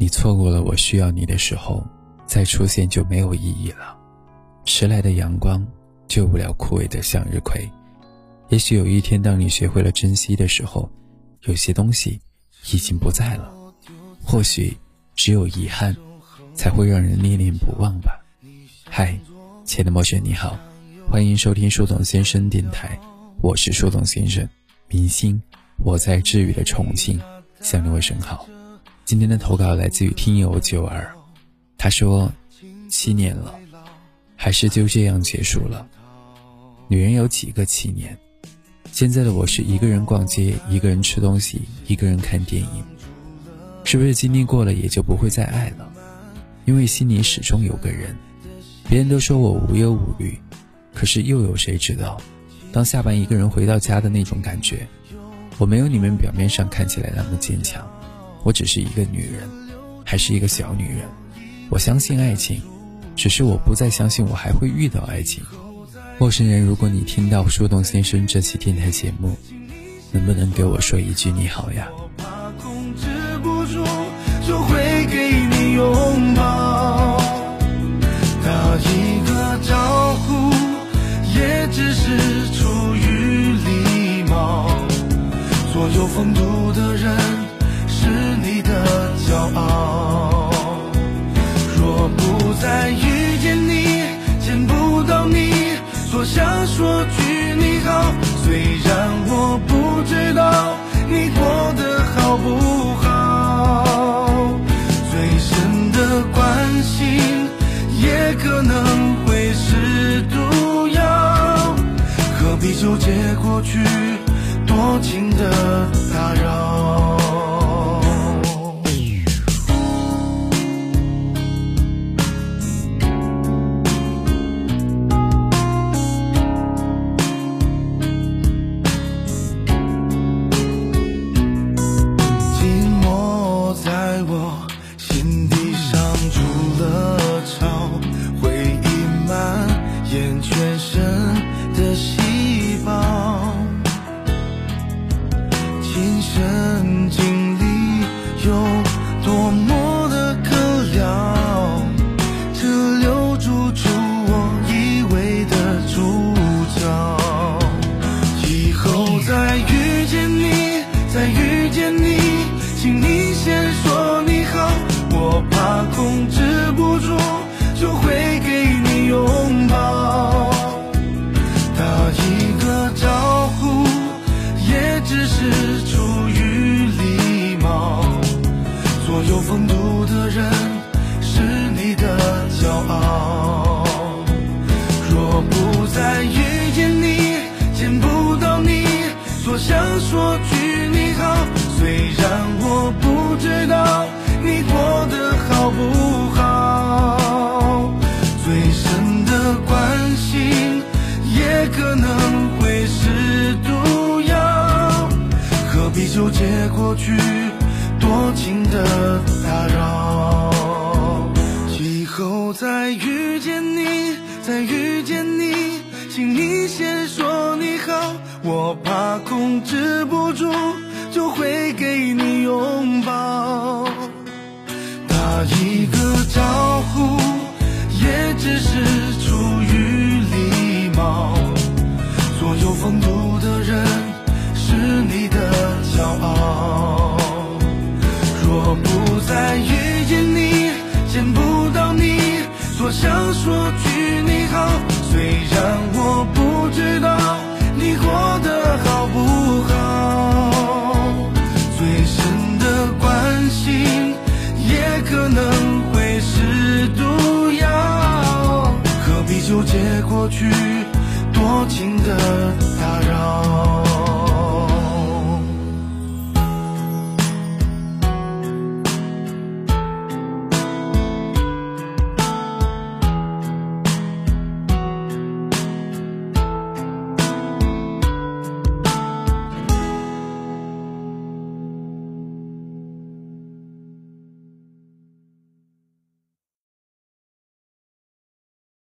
你错过了我需要你的时候，再出现就没有意义了。迟来的阳光救不了枯萎的向日葵。也许有一天，当你学会了珍惜的时候，有些东西已经不在了。或许只有遗憾，才会让人念念不忘吧。嗨，亲爱的陌生人，你好，欢迎收听树洞先生电台，我是树洞先生，明星，我在治愈的重庆向你问声好。今天的投稿来自于听友九儿，他说：七年了，还是就这样结束了。女人有几个七年？现在的我是一个人逛街，一个人吃东西，一个人看电影。是不是经历过了也就不会再爱了？因为心里始终有个人。别人都说我无忧无虑，可是又有谁知道，当下班一个人回到家的那种感觉？我没有你们表面上看起来那么坚强，我只是一个女人，还是一个小女人。我相信爱情，只是我不再相信我还会遇到爱情。陌生人，如果你听到树洞先生这期电台节目，能不能给我说一句你好呀？控制不住，就会给你拥别过去，多情的打扰。神经里有多么的可聊，只留住出我以为的主角。以后再遇见你，再遇见你，请你先说你好，我怕控制不住就会给你拥抱。他一。想说句你好，虽然我不知道你过得好不好。最深的关心也可能会是毒药，何必纠结过去多情的打扰？以后再遇见你，再遇见你，请你先说。我怕控制不住，就会给你拥抱。打一个招呼，也只是出于礼貌。所有风度的人，是你的骄傲。若不再遇见你，见不到你，多想说句你好。虽然我不知道。去多情的打扰。